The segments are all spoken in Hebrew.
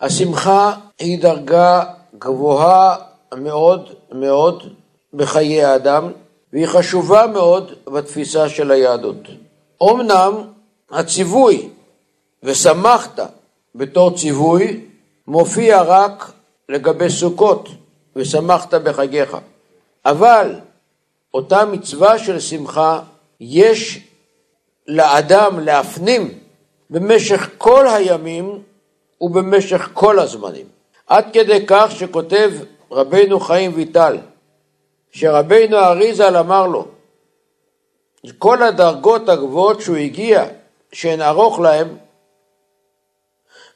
השמחה היא דרגה גבוהה מאוד מאוד בחיי האדם, והיא חשובה מאוד בתפיסה של היהדות. אמנם הציווי ושמחת בתור ציווי מופיע רק לגבי סוכות ושמחת בחגיך, אבל אותה מצווה של שמחה יש לאדם להפנים במשך כל הימים ובמשך כל הזמנים. עד כדי כך שכותב רבנו חיים ויטל, שרבנו אריזל אמר לו, כל הדרגות הגבוהות שהוא הגיע, שאין ארוך להם,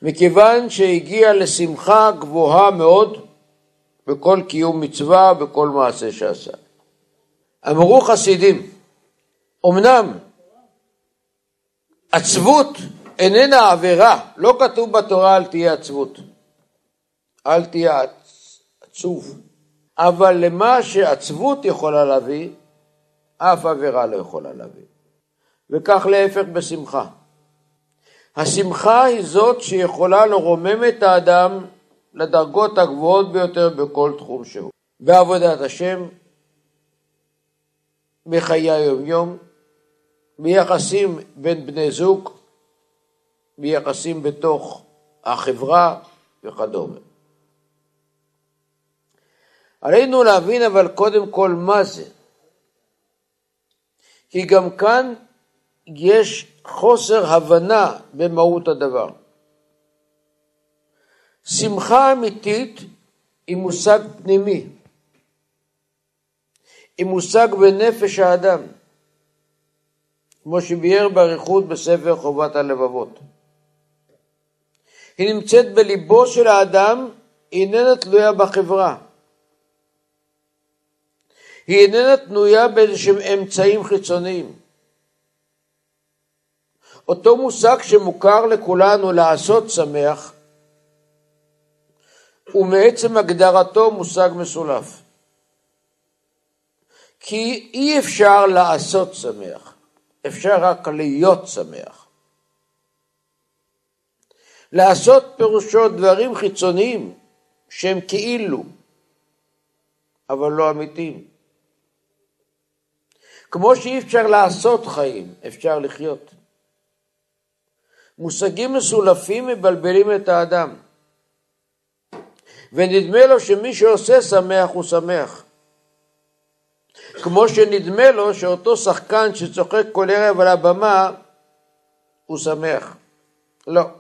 מכיוון שהגיע לשמחה גבוהה מאוד בכל קיום מצווה, בכל מעשה שעשה. אמרו חסידים, אמנם עצבות איננה עבירה, לא כתוב בתורה אל תהיה עצבות, אל תהיה עצוב, אבל למה שעצבות יכולה להביא, אף עבירה לא יכולה להביא. וכך להפך בשמחה. השמחה היא זאת שיכולה לרומם את האדם לדרגות הגבוהות ביותר בכל תחום שהוא. בעבודת השם, בחיי היום-יום, ביחסים בין בני זוג, ביחסים בתוך החברה וכדומה. עלינו להבין אבל קודם כל מה זה. כי גם כאן יש חוסר הבנה במהות הדבר. שמחה אמיתית היא מושג פנימי, היא מושג בנפש האדם, כמו שביאר באריכות בספר חובת הלבבות. היא נמצאת בליבו של האדם, היא איננה תלויה בחברה. היא איננה תלויה באיזשהם אמצעים חיצוניים. אותו מושג שמוכר לכולנו לעשות שמח, ומעצם הגדרתו מושג מסולף. כי אי אפשר לעשות שמח, אפשר רק להיות שמח. לעשות פירושו דברים חיצוניים שהם כאילו, אבל לא אמיתיים. כמו שאי אפשר לעשות חיים, אפשר לחיות. מושגים מסולפים מבלבלים את האדם. ונדמה לו שמי שעושה שמח הוא שמח. כמו שנדמה לו שאותו שחקן שצוחק כל ערב על הבמה הוא שמח. לא.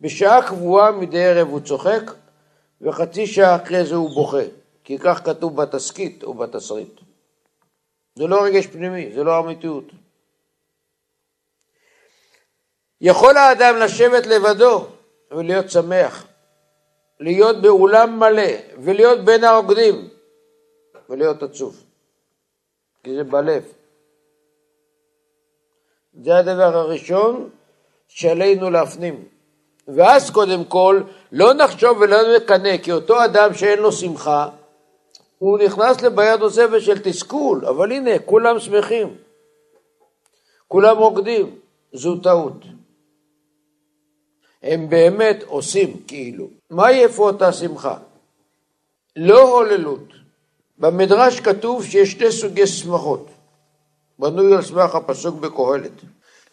בשעה קבועה מדי ערב הוא צוחק, וחצי שעה אחרי זה הוא בוכה, כי כך כתוב בתסכית או בתסריט. זה לא רגש פנימי, זה לא אמיתיות. יכול האדם לשבת לבדו ולהיות שמח, להיות באולם מלא ולהיות בין הרוקדים ולהיות עצוב, כי זה בלב. זה הדבר הראשון שעלינו להפנים. ואז קודם כל לא נחשוב ולא נקנא, כי אותו אדם שאין לו שמחה, הוא נכנס לבעיה נוספת של תסכול, אבל הנה, כולם שמחים, כולם רוקדים, זו טעות. הם באמת עושים כאילו. מהי איפה אותה שמחה? לא הוללות. במדרש כתוב שיש שני סוגי שמחות, בנוי על סמך הפסוק בקהלת.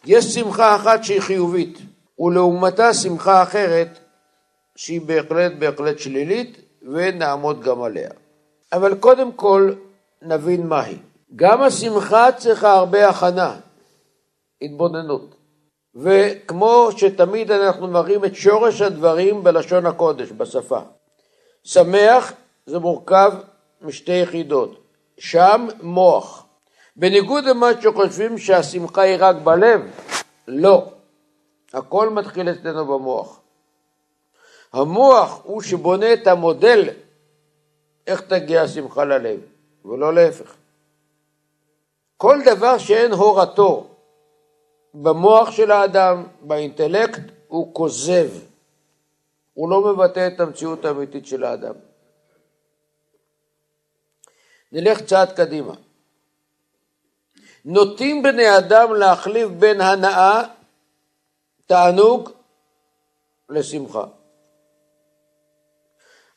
יש שמחה אחת שהיא חיובית, ולעומתה שמחה אחרת שהיא בהחלט בהחלט שלילית, ונעמוד גם עליה. אבל קודם כל נבין מהי. גם השמחה צריכה הרבה הכנה, התבוננות. וכמו שתמיד אנחנו מראים את שורש הדברים בלשון הקודש, בשפה. שמח זה מורכב משתי יחידות, שם מוח. בניגוד למה שחושבים שהשמחה היא רק בלב, לא. הכל מתחיל אצלנו במוח. המוח הוא שבונה את המודל איך תגיע השמחה ללב, ולא להפך. כל דבר שאין הורתו במוח של האדם, באינטלקט, הוא כוזב. הוא לא מבטא את המציאות האמיתית של האדם. נלך צעד קדימה. נוטים בני אדם להחליף בין הנאה, תענוג, לשמחה.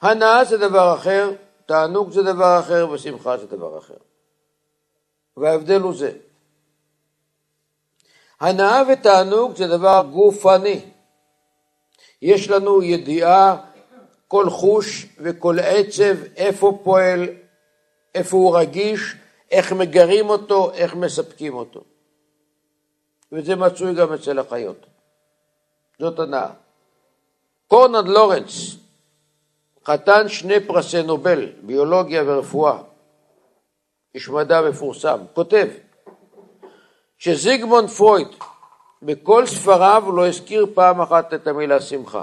הנאה זה דבר אחר, תענוג זה דבר אחר ושמחה זה דבר אחר. וההבדל הוא זה. הנאה ותענוג זה דבר גופני. יש לנו ידיעה, כל חוש וכל עצב, איפה פועל, איפה הוא רגיש, איך מגרים אותו, איך מספקים אותו. וזה מצוי גם אצל החיות. זאת הנאה. קורנד לורנס, חתן שני פרסי נובל, ביולוגיה ורפואה, איש מדע מפורסם, כותב שזיגמונד פרויד בכל ספריו לא הזכיר פעם אחת את המילה שמחה.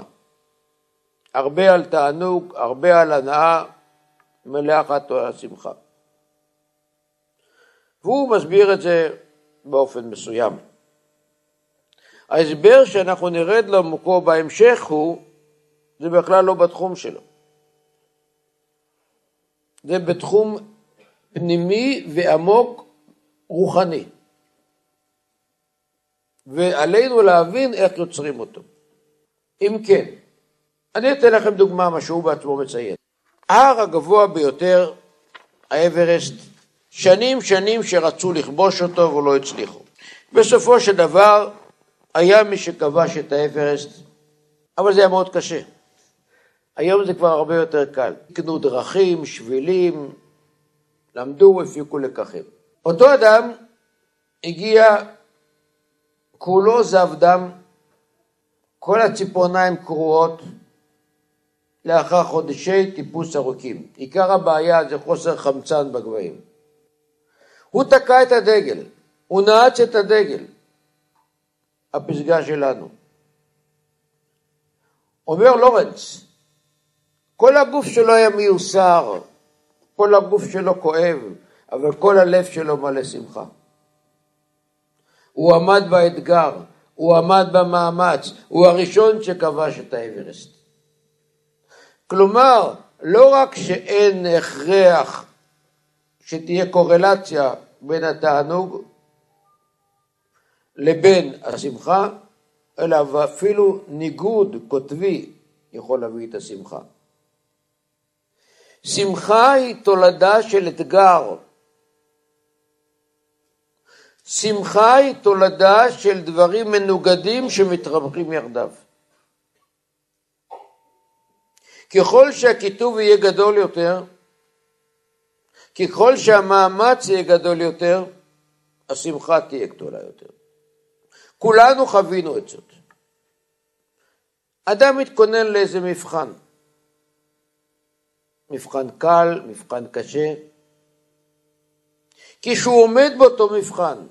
הרבה על תענוג, הרבה על הנאה, מלאה אחת על השמחה. והוא מסביר את זה באופן מסוים. ההסבר שאנחנו נרד לעומקו בהמשך הוא, זה בכלל לא בתחום שלו. זה בתחום פנימי ועמוק רוחני. ועלינו להבין איך יוצרים אותו. אם כן, אני אתן לכם דוגמה, מה שהוא בעצמו מציין. ההר הגבוה ביותר, האברסט, שנים שנים שרצו לכבוש אותו ולא הצליחו. בסופו של דבר היה מי שכבש את האברסט, אבל זה היה מאוד קשה. היום זה כבר הרבה יותר קל. קנו דרכים, שבילים, למדו, הפיקו לקחים. אותו אדם הגיע כולו זב דם, כל הציפורניים קרועות, לאחר חודשי טיפוס ארוכים. עיקר הבעיה זה חוסר חמצן בגבהים. הוא תקע את הדגל, הוא נעץ את הדגל, הפסגה שלנו. אומר לורנס, כל הגוף שלו היה מיוסר, כל הגוף שלו כואב, אבל כל הלב שלו מלא שמחה. הוא עמד באתגר, הוא עמד במאמץ, הוא הראשון שכבש את האברסט. כלומר, לא רק שאין הכרח שתהיה קורלציה בין התענוג לבין השמחה, אלא אפילו ניגוד קוטבי יכול להביא את השמחה. שמחה היא תולדה של אתגר. שמחה היא תולדה של דברים מנוגדים שמתרווחים יחדיו. ככל שהכיתוב יהיה גדול יותר, ככל שהמאמץ יהיה גדול יותר, השמחה תהיה גדולה יותר. כולנו חווינו את זאת. אדם מתכונן לאיזה מבחן. מבחן קל, מבחן קשה. כשהוא עומד באותו מבחן,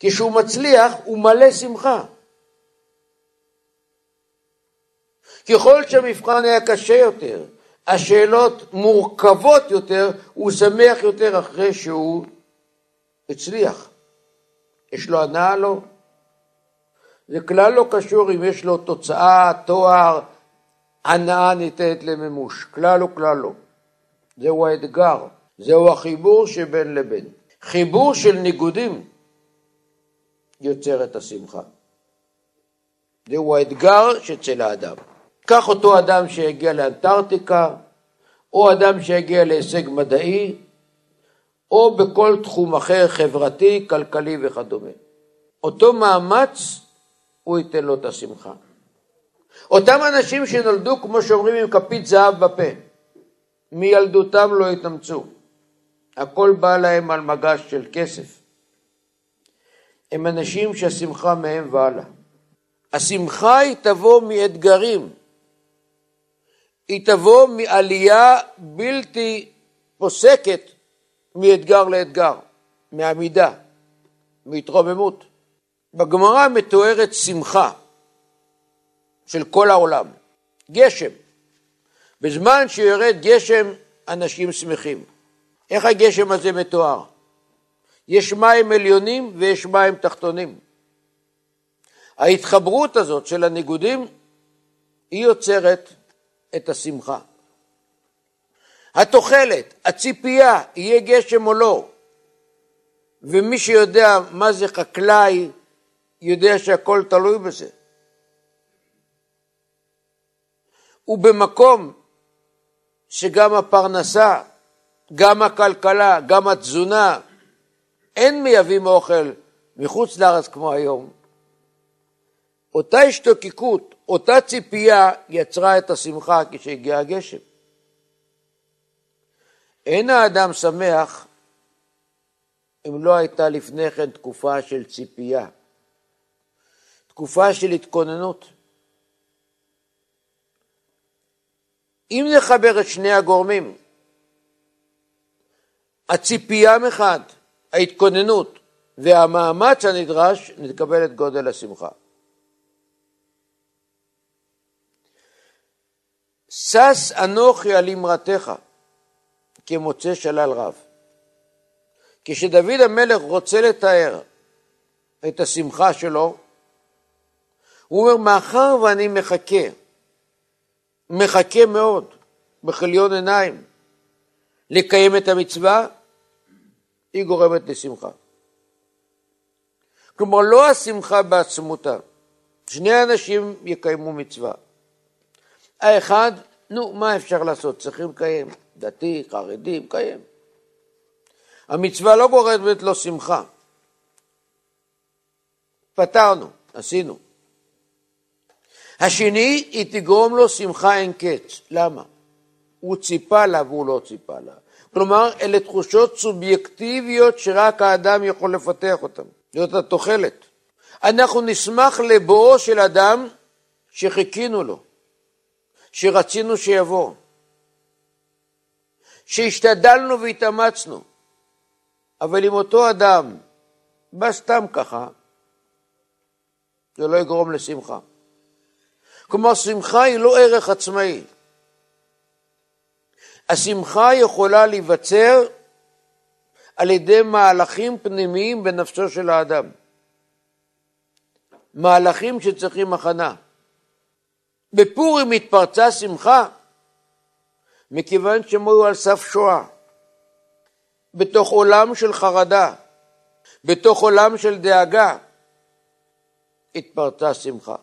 כשהוא מצליח, הוא מלא שמחה. ככל שהמבחן היה קשה יותר, השאלות מורכבות יותר, הוא שמח יותר אחרי שהוא הצליח. יש לו הנאה לו? זה כלל לא קשור אם יש לו תוצאה, תואר, הנאה ניתנת למימוש. כלל לא, כלל לא. זהו האתגר, זהו החיבור שבין לבין. חיבור של ניגודים יוצר את השמחה. זהו האתגר שאצל האדם. קח אותו אדם שהגיע לאנטארקטיקה, או אדם שהגיע להישג מדעי, או בכל תחום אחר, חברתי, כלכלי וכדומה. אותו מאמץ, הוא ייתן לו את השמחה. אותם אנשים שנולדו, כמו שאומרים, עם כפית זהב בפה, מילדותם לא התאמצו. הכל בא להם על מגש של כסף. הם אנשים שהשמחה מהם והלאה. השמחה היא תבוא מאתגרים, היא תבוא מעלייה בלתי פוסקת מאתגר לאתגר, מעמידה, מהתרוממות. בגמרא מתוארת שמחה של כל העולם, גשם. בזמן שיורד גשם, אנשים שמחים. איך הגשם הזה מתואר? יש מים עליונים ויש מים תחתונים. ההתחברות הזאת של הניגודים היא יוצרת את השמחה. התוחלת, הציפייה, יהיה גשם או לא, ומי שיודע מה זה חקלאי, יודע שהכל תלוי בזה. ובמקום שגם הפרנסה, גם הכלכלה, גם התזונה, אין מייבאים אוכל מחוץ לארץ כמו היום. אותה השתוקקות, אותה ציפייה יצרה את השמחה כשהגיע הגשם. אין האדם שמח אם לא הייתה לפני כן תקופה של ציפייה, תקופה של התכוננות. אם נחבר את שני הגורמים, הציפייה מחד, ההתכוננות והמאמץ הנדרש, נקבל את גודל השמחה. שש אנוכי על אמרתך כמוצא שלל רב. כשדוד המלך רוצה לתאר את השמחה שלו, הוא אומר, מאחר ואני מחכה, מחכה מאוד, בכליון עיניים, לקיים את המצווה, היא גורמת לשמחה. כלומר, לא השמחה בעצמותה. שני אנשים יקיימו מצווה. האחד, נו, מה אפשר לעשות? צריכים לקיים. דתי, חרדי, מקיים. המצווה לא גורמת לו שמחה. פתרנו, עשינו. השני, היא תגרום לו שמחה אין קץ. למה? הוא ציפה לה והוא לא ציפה לה. כלומר, אלה תחושות סובייקטיביות שרק האדם יכול לפתח אותן. זאת התוחלת. אנחנו נשמח לבואו של אדם שחיכינו לו, שרצינו שיבוא, שהשתדלנו והתאמצנו, אבל אם אותו אדם בא סתם ככה, זה לא יגרום לשמחה. כלומר, שמחה היא לא ערך עצמאי. השמחה יכולה להיווצר על ידי מהלכים פנימיים בנפשו של האדם. מהלכים שצריכים הכנה. בפורים התפרצה שמחה מכיוון שהם היו על סף שואה. בתוך עולם של חרדה, בתוך עולם של דאגה, התפרצה שמחה.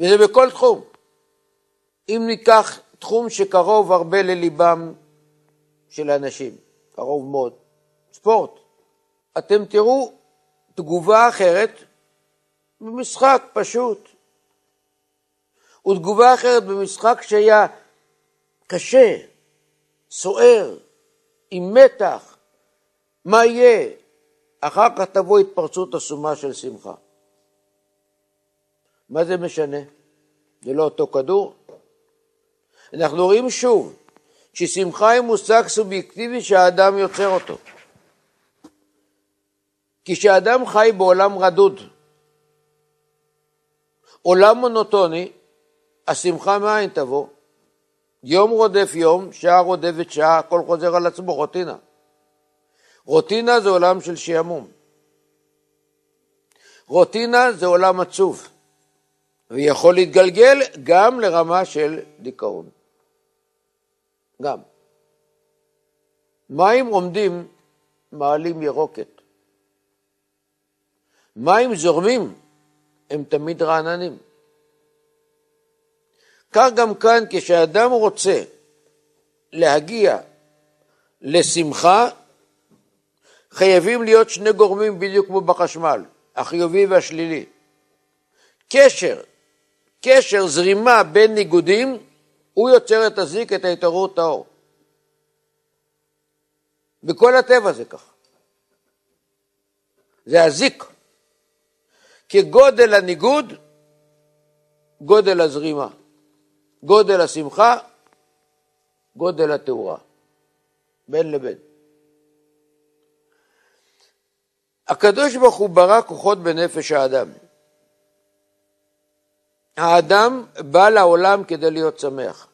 וזה בכל תחום. אם ניקח תחום שקרוב הרבה לליבם של אנשים, קרוב מאוד, ספורט, אתם תראו תגובה אחרת במשחק פשוט, ותגובה אחרת במשחק שהיה קשה, סוער, עם מתח, מה יהיה? אחר כך תבוא התפרצות עצומה של שמחה. מה זה משנה? זה לא אותו כדור? אנחנו רואים שוב ששמחה היא מושג סובייקטיבי שהאדם יוצר אותו. כשאדם חי בעולם רדוד, עולם מונוטוני, השמחה מאין תבוא? יום רודף יום, שעה רודפת שעה, הכל חוזר על עצמו, רוטינה. רוטינה זה עולם של שעמום. רוטינה זה עולם עצוב, ויכול להתגלגל גם לרמה של דיכאון. גם. מים עומדים מעלים ירוקת. מים זורמים, הם תמיד רעננים. כך גם כאן, כשאדם רוצה להגיע לשמחה, חייבים להיות שני גורמים בדיוק כמו בחשמל, החיובי והשלילי. קשר, קשר, זרימה בין ניגודים, הוא יוצר את הזיק, את ההתעוררות האור. בכל הטבע זה ככה. זה הזיק. כגודל הניגוד, גודל הזרימה. גודל השמחה, גודל התאורה. בין לבין. הקדוש ברוך הוא ברא כוחות בנפש האדם. האדם בא לעולם כדי להיות שמח.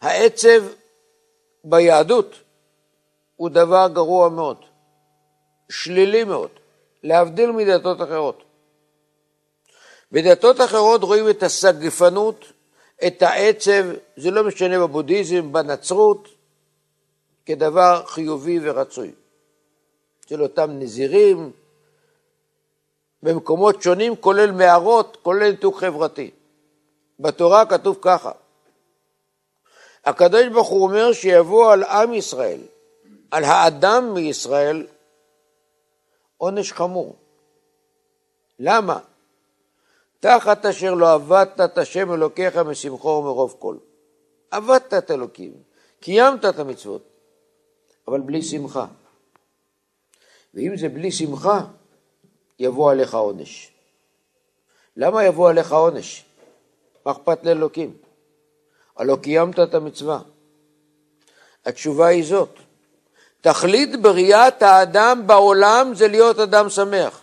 העצב ביהדות הוא דבר גרוע מאוד, שלילי מאוד, להבדיל מדתות אחרות. בדתות אחרות רואים את הסגפנות, את העצב, זה לא משנה בבודהיזם, בנצרות, כדבר חיובי ורצוי. של אותם נזירים, במקומות שונים, כולל מערות, כולל ניתוק חברתי. בתורה כתוב ככה, הקדוש ברוך הוא אומר שיבוא על עם ישראל, על האדם מישראל, עונש חמור. למה? תחת אשר לא עבדת את השם אלוקיך משמחו ומרוב כל. עבדת את אלוקים, קיימת את המצוות, אבל בלי שמחה. ואם זה בלי שמחה, יבוא עליך עונש. למה יבוא עליך עונש? מה אכפת לאלוקים? הלא קיימת את המצווה. התשובה היא זאת, תכלית בריאת האדם בעולם זה להיות אדם שמח.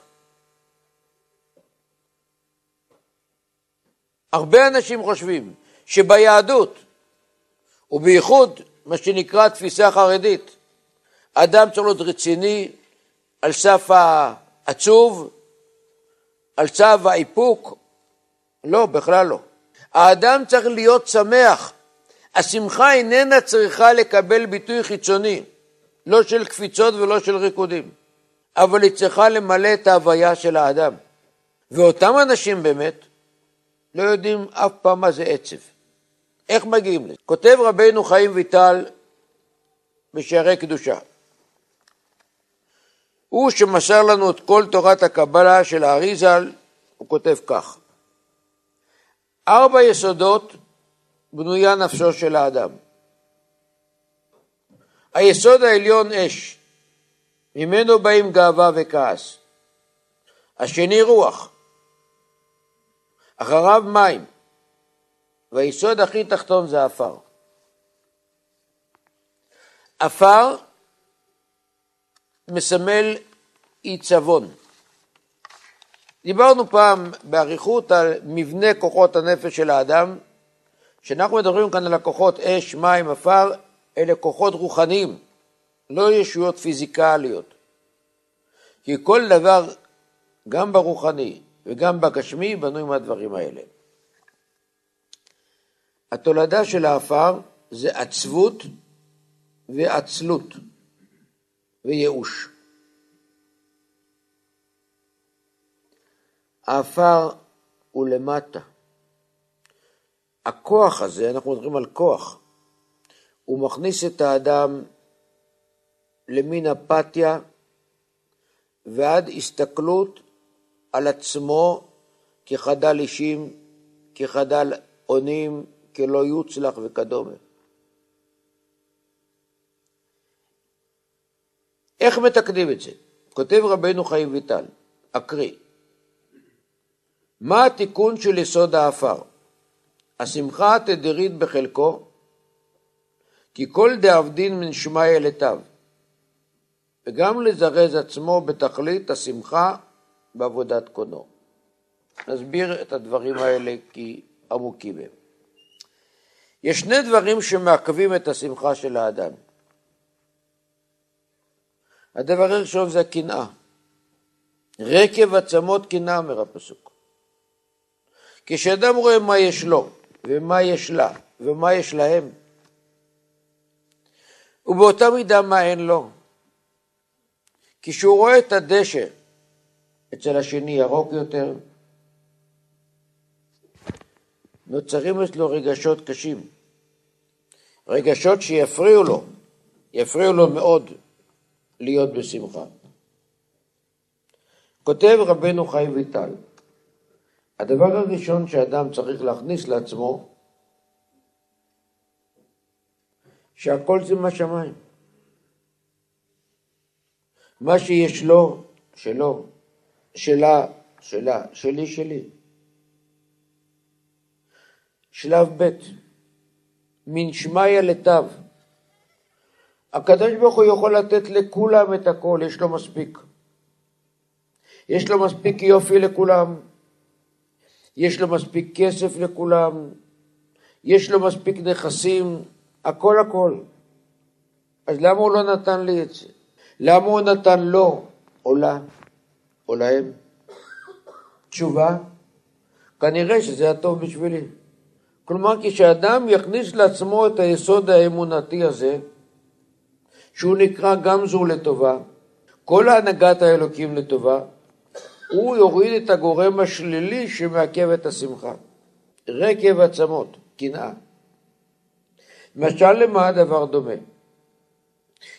הרבה אנשים חושבים שביהדות, ובייחוד מה שנקרא תפיסה חרדית, אדם צריך להיות רציני, על סף העצוב, על צו האיפוק? לא, בכלל לא. האדם צריך להיות שמח. השמחה איננה צריכה לקבל ביטוי חיצוני, לא של קפיצות ולא של ריקודים, אבל היא צריכה למלא את ההוויה של האדם. ואותם אנשים באמת לא יודעים אף פעם מה זה עצב. איך מגיעים לזה? כותב רבנו חיים ויטל בשערי קדושה. הוא שמסר לנו את כל תורת הקבלה של האריזל, הוא כותב כך: ארבע יסודות בנויה נפשו של האדם. היסוד העליון אש, ממנו באים גאווה וכעס. השני רוח, אחריו מים, והיסוד הכי תחתון זה עפר. עפר מסמל עיצבון. דיברנו פעם באריכות על מבנה כוחות הנפש של האדם, כשאנחנו מדברים כאן על הכוחות אש, מים, עפר, אלה כוחות רוחניים, לא ישויות פיזיקליות. כי כל דבר, גם ברוחני וגם בגשמי, בנוי מהדברים האלה. התולדה של העפר זה עצבות ועצלות וייאוש. העפר הוא למטה. הכוח הזה, אנחנו מדברים על כוח, הוא מכניס את האדם למין אפתיה ועד הסתכלות על עצמו כחדל אישים, כחדל אונים, כלא יוצלח וכדומה. איך מתקנים את זה? כותב רבנו חיים ויטל, אקריא. מה התיקון של יסוד האפר? השמחה התדרית בחלקו, כי כל דאבדין מן שמיא לטב, וגם לזרז עצמו בתכלית השמחה בעבודת קונו. נסביר את הדברים האלה כי עמוקים הם. יש שני דברים שמעכבים את השמחה של האדם. הדבר הראשון זה הקנאה. רקב עצמות קנאה, אומר הפסוק. כשאדם רואה מה יש לו, ומה יש לה, ומה יש להם, ובאותה מידה מה אין לו. כשהוא רואה את הדשא אצל השני ירוק יותר, נוצרים אצלו רגשות קשים, רגשות שיפריעו לו, יפריעו לו מאוד להיות בשמחה. כותב רבנו חיים ויטל, הדבר הראשון שאדם צריך להכניס לעצמו, שהכל זה מהשמיים. מה שיש לו, שלו, שלה, שלה, שלי, שלי. שלב ב', מן שמיא לטב. הקדוש ברוך הוא יכול לתת לכולם את הכל, יש לו מספיק. יש לו מספיק יופי לכולם, יש לו מספיק כסף לכולם, יש לו מספיק נכסים, הכל הכל. אז למה הוא לא נתן לי את זה? למה הוא נתן לו או לה או להם? תשובה, כנראה שזה הטוב בשבילי. כלומר, כשאדם יכניס לעצמו את היסוד האמונתי הזה, שהוא נקרא גם זו לטובה, כל הנהגת האלוקים לטובה, הוא יוריד את הגורם השלילי שמעכב את השמחה. רקב עצמות, קנאה. משל למה הדבר דומה?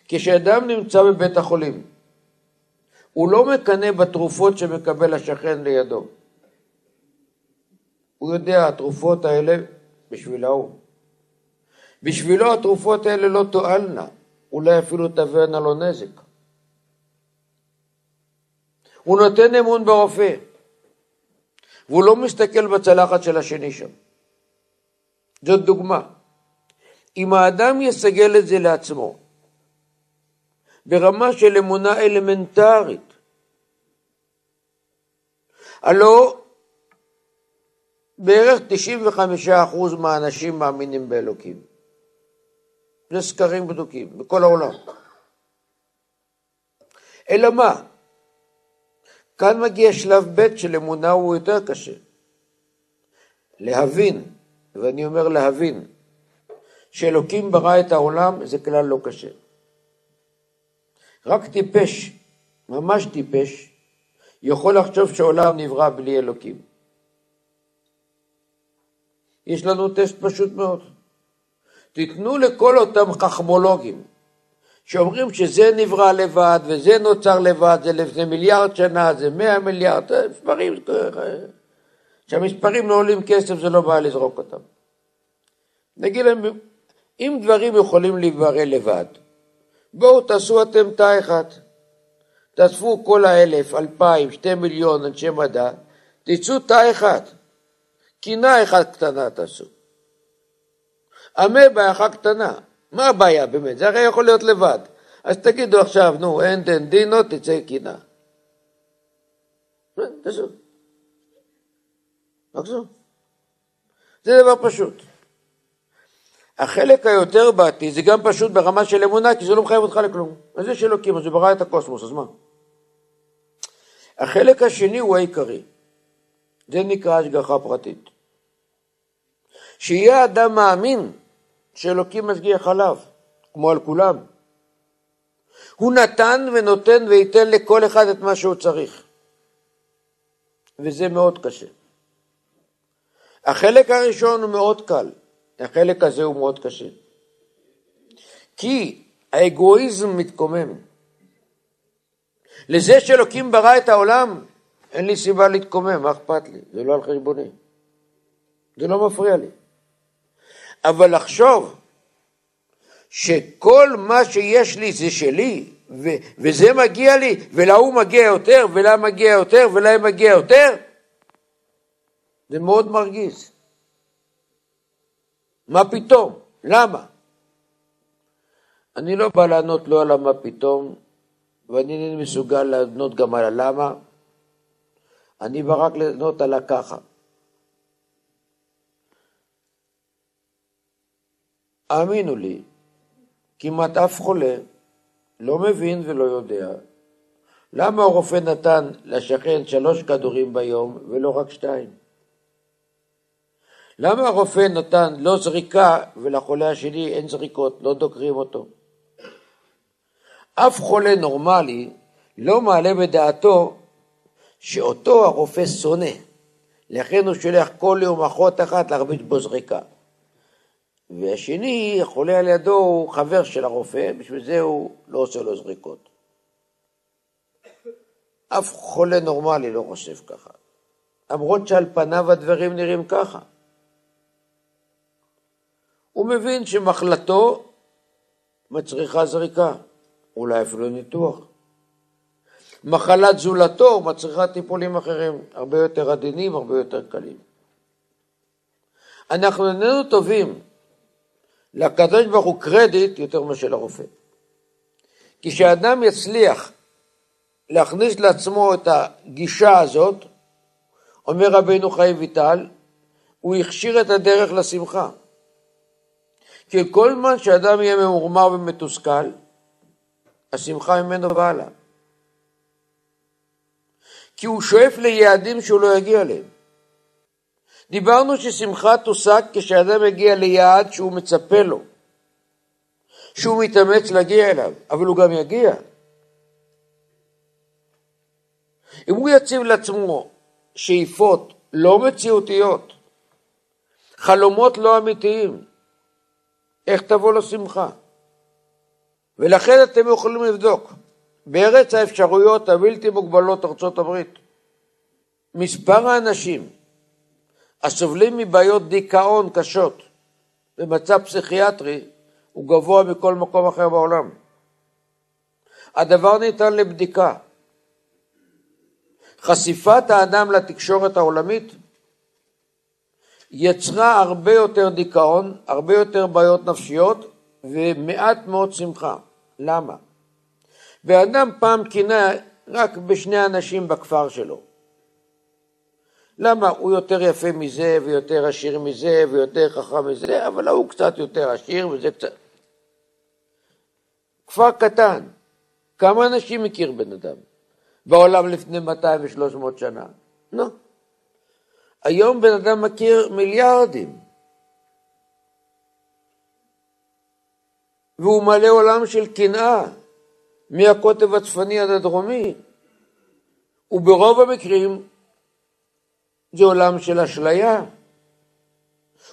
כשאדם נמצא בבית החולים, הוא לא מקנא בתרופות שמקבל השכן לידו. הוא יודע, התרופות האלה בשביל ההוא. בשבילו התרופות האלה לא תועלנה, אולי אפילו תבואנה לו נזק. הוא נותן אמון ברופא, והוא לא מסתכל בצלחת של השני שם. זאת דוגמה. אם האדם יסגל את זה לעצמו, ברמה של אמונה אלמנטרית, הלא בערך 95% מהאנשים מאמינים באלוקים. זה סקרים בדוקים בכל העולם. אלא מה? כאן מגיע שלב ב' של אמונה הוא יותר קשה. להבין, ואני אומר להבין, שאלוקים ברא את העולם זה כלל לא קשה. רק טיפש, ממש טיפש, יכול לחשוב שהעולם נברא בלי אלוקים. יש לנו טסט פשוט מאוד. תיתנו לכל אותם חכמולוגים שאומרים שזה נברא לבד וזה נוצר לבד, זה לפני מיליארד שנה, זה מאה מיליארד, מספרים, כשהמספרים לא עולים כסף זה לא בעיה לזרוק אותם. נגיד להם, אם דברים יכולים להיברא לבד, בואו תעשו אתם תא אחד. תאספו כל האלף, אלפיים, שתי מיליון אנשי מדע, תצאו תא אחד. קינה אחת קטנה תעשו. אמבה אחת קטנה. מה הבעיה באמת? זה הרי יכול להיות לבד. אז תגידו עכשיו, נו, אין דן דינו, תצא קינה. תעשו. זה דבר פשוט. החלק היותר בעתי זה גם פשוט ברמה של אמונה, כי זה לא מחייב אותך לכלום. אז יש אלוקים, אז הוא ברא את הקוסמוס, אז מה? החלק השני הוא העיקרי. זה נקרא השגחה פרטית. שיהיה אדם מאמין שאלוקים משגיח עליו, כמו על כולם. הוא נתן ונותן וייתן לכל אחד את מה שהוא צריך. וזה מאוד קשה. החלק הראשון הוא מאוד קל, החלק הזה הוא מאוד קשה. כי האגואיזם מתקומם. לזה שאלוקים ברא את העולם, אין לי סיבה להתקומם, מה אכפת לי? זה לא על חשבוני. זה לא מפריע לי. אבל לחשוב שכל מה שיש לי זה שלי, ו- וזה מגיע לי, ולהוא מגיע יותר, ולה מגיע יותר, ולהם מגיע יותר, זה מאוד מרגיז. מה פתאום? למה? אני לא בא לענות לא על המה פתאום, ואני אינני מסוגל לענות גם על הלמה, אני בא רק לענות על הככה. האמינו לי, כמעט אף חולה לא מבין ולא יודע למה הרופא נתן לשכן שלוש כדורים ביום ולא רק שתיים. למה הרופא נתן לא זריקה ולחולה השני אין זריקות, לא דוקרים אותו? אף חולה נורמלי לא מעלה בדעתו שאותו הרופא שונא, לכן הוא שולח כל יום אחות אחת להרביץ בו זריקה. והשני, החולה על ידו, הוא חבר של הרופא, בשביל זה הוא לא עושה לו זריקות. אף חולה נורמלי לא חושב ככה, למרות שעל פניו הדברים נראים ככה. הוא מבין שמחלתו מצריכה זריקה, אולי אפילו ניתוח. מחלת זולתו מצריכה טיפולים אחרים, הרבה יותר עדינים, הרבה יותר קלים. אנחנו איננו טובים לקדוש ברוך הוא קרדיט יותר מאשר לרופא. כי כשאדם יצליח להכניס לעצמו את הגישה הזאת, אומר רבינו חיים ויטל, הוא הכשיר את הדרך לשמחה. כי כל זמן שאדם יהיה ממורמר ומתוסכל, השמחה ממנו והלאה. כי הוא שואף ליעדים שהוא לא יגיע אליהם. דיברנו ששמחה תושג כשאדם מגיע ליעד שהוא מצפה לו, שהוא מתאמץ להגיע אליו, אבל הוא גם יגיע. אם הוא יציב לעצמו שאיפות לא מציאותיות, חלומות לא אמיתיים. איך תבוא לו שמחה? ולכן אתם יכולים לבדוק. בארץ האפשרויות הבלתי מוגבלות ארצות הברית, מספר האנשים הסובלים מבעיות דיכאון קשות במצב פסיכיאטרי הוא גבוה מכל מקום אחר בעולם. הדבר ניתן לבדיקה. חשיפת האדם לתקשורת העולמית יצרה הרבה יותר דיכאון, הרבה יותר בעיות נפשיות ומעט מאוד שמחה. למה? ואדם פעם קינה רק בשני אנשים בכפר שלו. למה? הוא יותר יפה מזה, ויותר עשיר מזה, ויותר חכם מזה, אבל ההוא קצת יותר עשיר, וזה קצת... כפר קטן, כמה אנשים מכיר בן אדם? בעולם לפני 200 ו-300 שנה? נו. היום בן אדם מכיר מיליארדים. והוא מלא עולם של קנאה, מהקוטב הצפוני עד הדרומי. וברוב המקרים זה עולם של אשליה.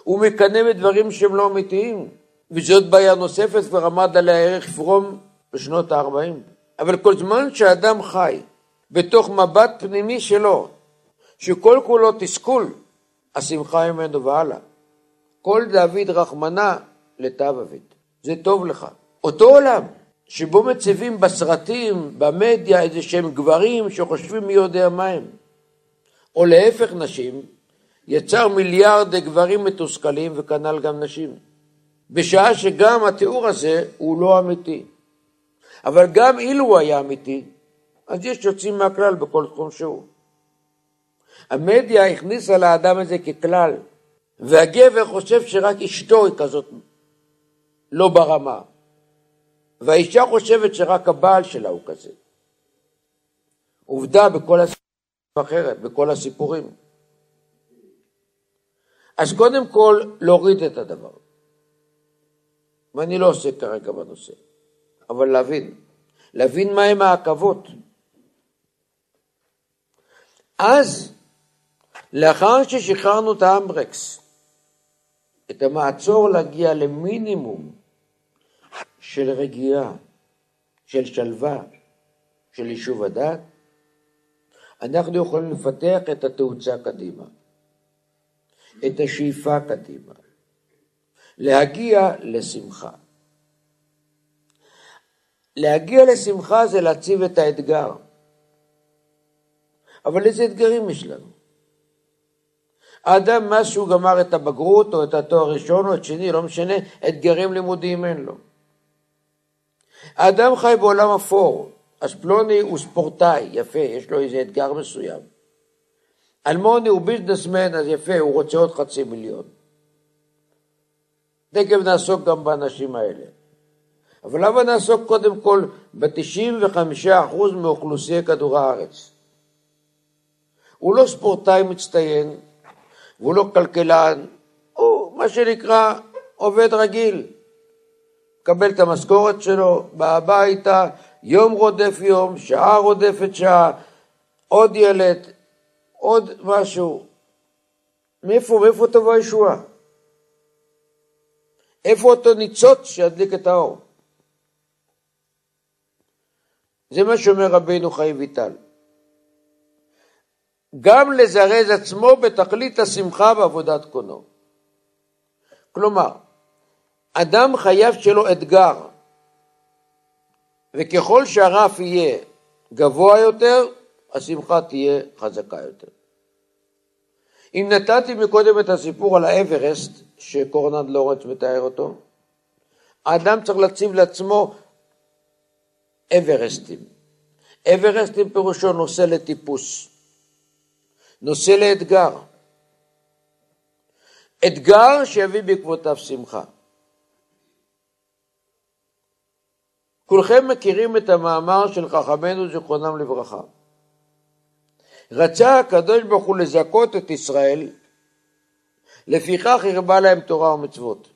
הוא מקנא בדברים שהם לא אמיתיים, וזאת בעיה נוספת, כבר עמד עליה ערך פרום בשנות ה-40. אבל כל זמן שאדם חי בתוך מבט פנימי שלו, שכל כולו תסכול, השמחה ממנו והלאה. כל דוד רחמנה לטב אביד. זה טוב לך. אותו עולם שבו מציבים בסרטים, במדיה, איזה שהם גברים שחושבים מי יודע מה הם. או להפך נשים, יצר מיליארד גברים מתוסכלים וכנ"ל גם נשים. בשעה שגם התיאור הזה הוא לא אמיתי. אבל גם אילו הוא היה אמיתי, אז יש יוצאים מהכלל בכל תחום שהוא. המדיה הכניסה לאדם הזה ככלל, והגבר חושב שרק אשתו היא כזאת לא ברמה, והאישה חושבת שרק הבעל שלה הוא כזה. עובדה בכל הסיפורים אחרת, בכל הסיפורים. אז קודם כל, להוריד את הדבר. ואני לא עושה כרגע בנושא, אבל להבין. להבין מהם העכבות. אז, לאחר ששחררנו את האמברקס, את המעצור להגיע למינימום של רגיעה, של שלווה, של יישוב הדת, אנחנו יכולים לפתח את התאוצה קדימה, את השאיפה קדימה, להגיע לשמחה. להגיע לשמחה זה להציב את האתגר. אבל איזה אתגרים יש לנו? האדם, מאז שהוא גמר את הבגרות או את התואר הראשון או את שני, לא משנה, אתגרים לימודיים אין לו. האדם חי בעולם אפור, אז פלוני הוא ספורטאי, יפה, יש לו איזה אתגר מסוים. אלמוני הוא ביזנסמן, אז יפה, הוא רוצה עוד חצי מיליון. תכף נעסוק גם באנשים האלה. אבל למה נעסוק קודם כל ב-95% מאוכלוסייה כדור הארץ? הוא לא ספורטאי מצטיין, והוא לא כלכלן, הוא מה שנקרא עובד רגיל. מקבל את המשכורת שלו, בא הביתה, יום רודף יום, שעה רודפת שעה, עוד ילד, עוד משהו. מאיפה, מאיפה תבוא הישועה? איפה אותו ניצוץ שידליק את האור? זה מה שאומר רבינו חיים ויטל. גם לזרז עצמו בתכלית השמחה בעבודת קונו. כלומר, אדם חייב שלו אתגר, וככל שהרף יהיה גבוה יותר, השמחה תהיה חזקה יותר. אם נתתי מקודם את הסיפור על האברסט, שקורנד לורנס מתאר אותו, האדם צריך להציב לעצמו אברסטים. אברסטים פירושו נושא לטיפוס, נושא לאתגר. אתגר שיביא בעקבותיו שמחה. כולכם מכירים את המאמר של חכמינו זיכרונם לברכה. רצה הקדוש ברוך הוא לזכות את ישראל, לפיכך הרבה להם תורה ומצוות.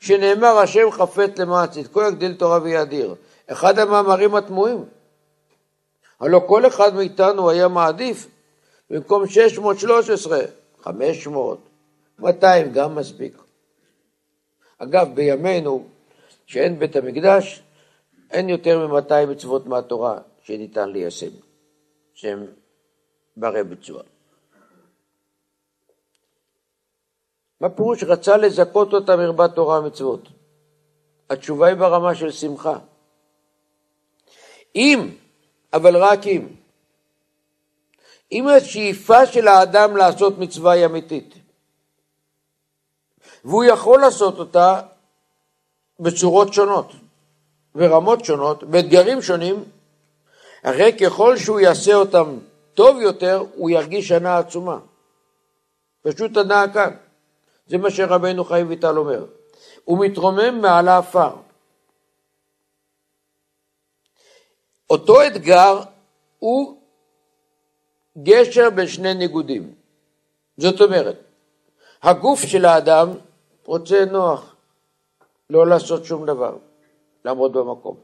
שנאמר השם חפץ למען צדקו יגדיל תורה ויאדיר. אחד המאמרים התמוהים. הלא כל אחד מאיתנו היה מעדיף במקום 613, 500, 200 גם מספיק. אגב, בימינו, שאין בית המקדש, אין יותר מ-200 מצוות מהתורה שניתן ליישם, שהם ברי ביצוע. מה פירוש רצה לזכות אותם מרבת תורה ומצוות? התשובה היא ברמה של שמחה. אם, אבל רק אם, אם השאיפה של האדם לעשות מצווה היא אמיתית, והוא יכול לעשות אותה בצורות שונות, ברמות שונות, באתגרים שונים, הרי ככל שהוא יעשה אותם טוב יותר, הוא ירגיש הנאה עצומה. פשוט הנאה כאן. זה מה שרבנו חיים ויטל אומר. הוא מתרומם מעל האפר. אותו אתגר הוא גשר בין שני ניגודים. זאת אומרת, הגוף של האדם רוצה נוח, לא לעשות שום דבר, לעמוד במקום.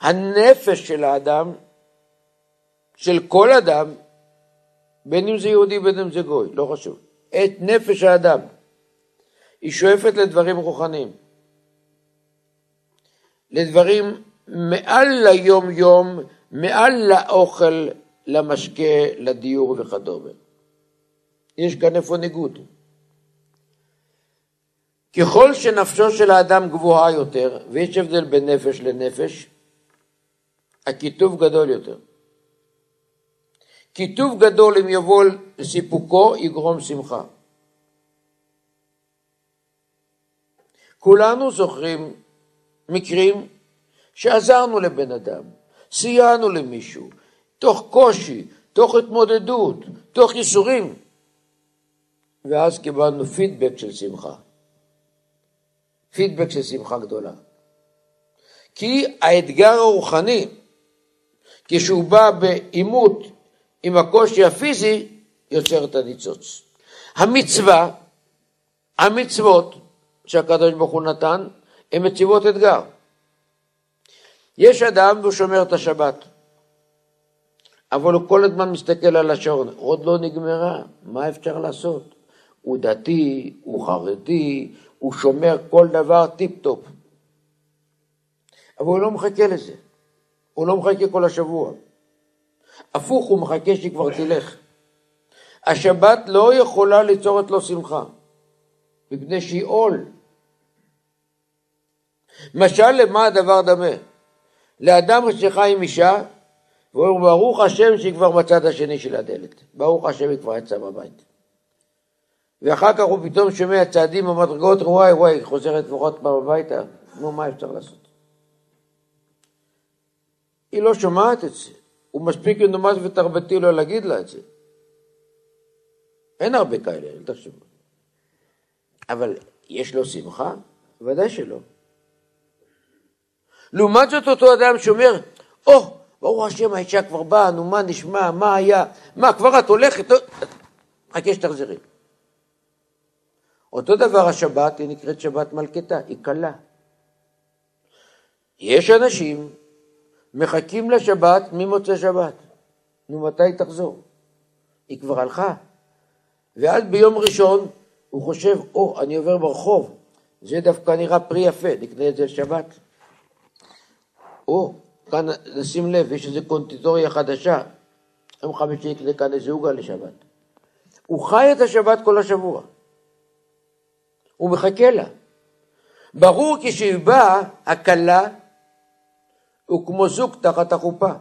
הנפש של האדם, של כל אדם, בין אם זה יהודי בין אם זה גוי, לא חשוב, את נפש האדם, היא שואפת לדברים רוחניים, לדברים מעל ליום-יום, מעל לאוכל, למשקה, לדיור וכדומה. יש כאן איפה ניגוד. ככל שנפשו של האדם גבוהה יותר, ויש הבדל בין נפש לנפש, הכיתוב גדול יותר. כיתוב גדול אם יבוא לסיפוקו יגרום שמחה. כולנו זוכרים מקרים שעזרנו לבן אדם, סייענו למישהו, תוך קושי, תוך התמודדות, תוך ייסורים, ואז קיבלנו פידבק של שמחה. פידבק של שמחה גדולה. כי האתגר הרוחני, כשהוא בא בעימות עם הקושי הפיזי, יוצר את הניצוץ. המצווה, המצוות שהקדוש ברוך הוא נתן, הן מציבות אתגר. יש אדם והוא שומר את השבת, אבל הוא כל הזמן מסתכל על השעון, עוד לא נגמרה, מה אפשר לעשות? הוא דתי, הוא חרדי, הוא שומר כל דבר טיפ-טופ. אבל הוא לא מחכה לזה, הוא לא מחכה כל השבוע. הפוך, הוא מחכה שכבר תלך. השבת לא יכולה ליצור את לו שמחה, מפני שהיא עול. משל למה הדבר דמה? לאדם שחי עם אישה, והוא אומר, ברוך השם שהיא כבר בצד השני של הדלת. ברוך השם היא כבר יצאה בבית. ואחר כך הוא פתאום שומע צעדים במדרגות, וואי וואי, חוזרת לפחות פעם הביתה, נו, מה אפשר לעשות? היא לא שומעת את זה. הוא מספיק מנומס ותרבתי לא להגיד לה את זה. אין הרבה כאלה, אל תחשבו. אבל יש לו שמחה? ודאי שלא. לעומת זאת אותו אדם שאומר, או, oh, ברוך השם האישה כבר באה, נו מה נשמע, מה היה, מה כבר את הולכת, לא, חכה שתחזרי. אותו דבר השבת, היא נקראת שבת מלכתה, היא קלה. יש אנשים מחכים לשבת ממוצא שבת. נו, מתי תחזור? היא כבר הלכה. ואז ביום ראשון הוא חושב, או, oh, אני עובר ברחוב, זה דווקא נראה פרי יפה, נקנה את זה לשבת. או, כאן נשים לב, יש איזו קונטיטוריה חדשה, יום חמישי יקנה כאן איזה עוגה לשבת. הוא חי את השבת כל השבוע. הוא מחכה לה. ברור כשהיא באה, הכלה הוא כמו זוג תחת החופה.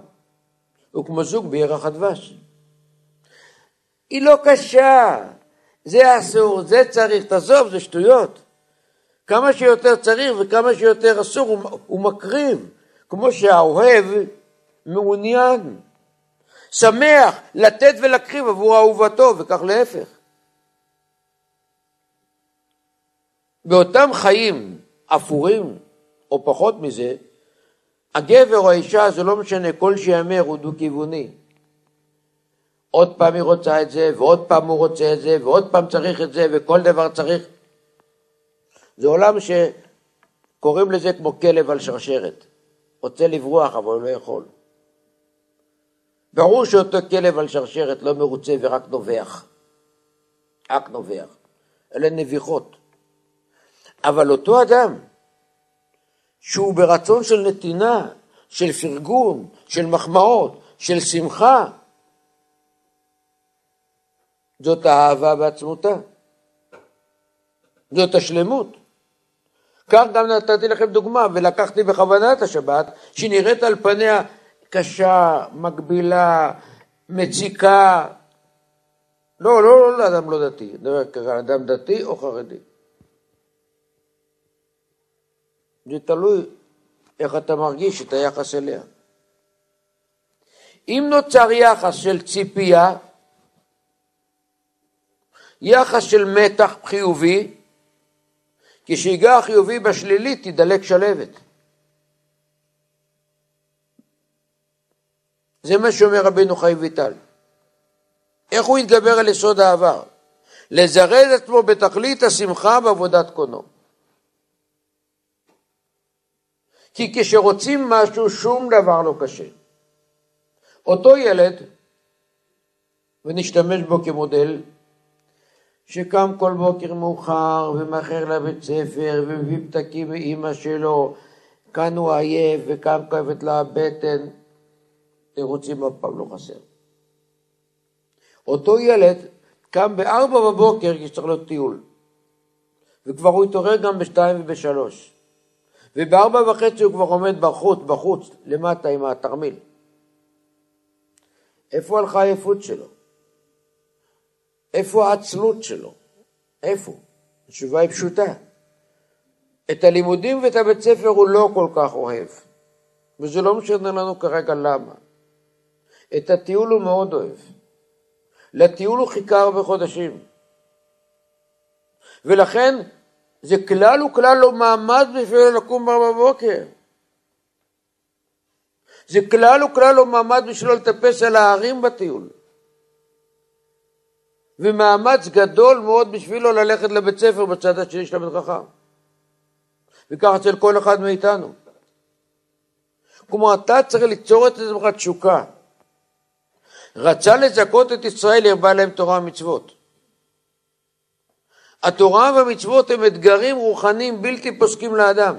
הוא כמו זוג בירח הדבש. היא לא קשה, זה אסור, זה צריך, תעזוב, זה שטויות. כמה שיותר צריך וכמה שיותר אסור, הוא, הוא מקריב. כמו שהאוהב מעוניין, שמח לתת ולהקריב עבור אהובתו, וכך להפך. באותם חיים אפורים, או פחות מזה, הגבר או האישה, זה לא משנה, כל שיאמר הוא דו-כיווני. עוד פעם היא רוצה את זה, ועוד פעם הוא רוצה את זה, ועוד פעם צריך את זה, וכל דבר צריך. זה עולם שקוראים לזה כמו כלב על שרשרת. רוצה לברוח, אבל לא יכול. ברור שאותו כלב על שרשרת לא מרוצה ורק נובח. אק נובח. אלה נביחות. אבל אותו אדם, שהוא ברצון של נתינה, של פרגון, של מחמאות, של שמחה, זאת האהבה בעצמותה. זאת השלמות. כך גם נתתי לכם דוגמה, ולקחתי בכוונה את השבת, שהיא נראית על פניה קשה, מגבילה, מציקה. לא, לא, לא לאדם לא דתי, אדם דתי או חרדי. זה תלוי איך אתה מרגיש את היחס אליה. אם נוצר יחס של ציפייה, יחס של מתח חיובי, כשיגע החיובי בשלילי תדלק שלבת. זה מה שאומר רבינו חיים ויטל. איך הוא יתגבר על יסוד העבר? לזרז עצמו בתכלית השמחה בעבודת קונו. כי כשרוצים משהו, שום דבר לא קשה. אותו ילד, ונשתמש בו כמודל, שקם כל בוקר מאוחר ומאחר לבית ספר ומביא פתקים מאימא שלו, כאן הוא עייף וכאן כואבת לה הבטן, תירוצים אף פעם לא חסר. אותו ילד קם בארבע בבוקר כי צריך להיות טיול, וכבר הוא התעורר גם בשתיים ובשלוש, ובארבע וחצי הוא כבר עומד בחוץ, בחוץ, למטה עם התרמיל. איפה הלכה העייפות שלו? איפה העצלות שלו? איפה? התשובה היא פשוטה. את הלימודים ואת הבית ספר הוא לא כל כך אוהב, וזה לא משנה לנו כרגע למה. את הטיול הוא מאוד אוהב. לטיול הוא חיכה הרבה חודשים. ולכן זה כלל וכלל לא מעמד בשביל לקום בבוקר. זה כלל וכלל לא מעמד בשבילו לטפס על ההרים בטיול. ומאמץ גדול מאוד בשבילו ללכת לבית ספר בצד השני של המדרכה. וככה אצל כל אחד מאיתנו. כלומר, אתה צריך ליצור את עצמך תשוקה. רצה לזכות את ישראל, הרבה להם תורה ומצוות. התורה והמצוות הם אתגרים רוחניים בלתי פוסקים לאדם.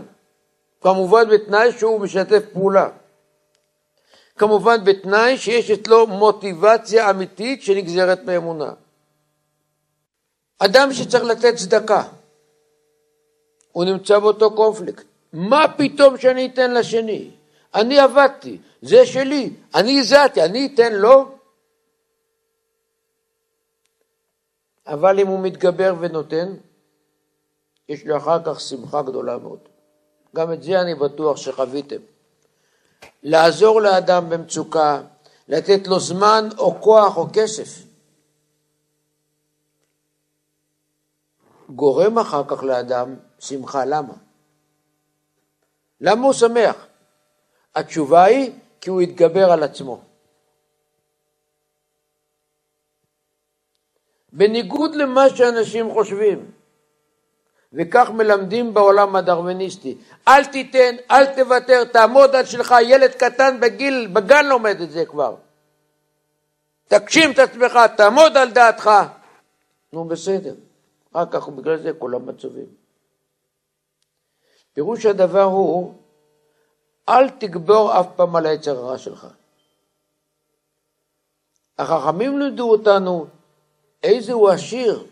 כמובן בתנאי שהוא משתף פעולה. כמובן בתנאי שיש אצלו מוטיבציה אמיתית שנגזרת מאמונה. אדם שצריך לתת צדקה, הוא נמצא באותו קונפליקט. מה פתאום שאני אתן לשני? אני עבדתי, זה שלי, אני הזעתי, אני אתן לו? אבל אם הוא מתגבר ונותן, יש לו אחר כך שמחה גדולה מאוד. גם את זה אני בטוח שחוויתם. לעזור לאדם במצוקה, לתת לו זמן או כוח או כסף. גורם אחר כך לאדם שמחה. למה? למה הוא שמח? התשובה היא כי הוא התגבר על עצמו. בניגוד למה שאנשים חושבים, וכך מלמדים בעולם הדרוויניסטי. אל תיתן, אל תוותר, תעמוד על שלך, ילד קטן בגיל, בגן לומד את זה כבר. תגשים את עצמך, תעמוד על דעתך. נו בסדר. אחר כך בגלל זה כולם מצווים. פירוש הדבר הוא, אל תגבור אף פעם על היצר הרע שלך. החכמים לימדו אותנו איזה הוא עשיר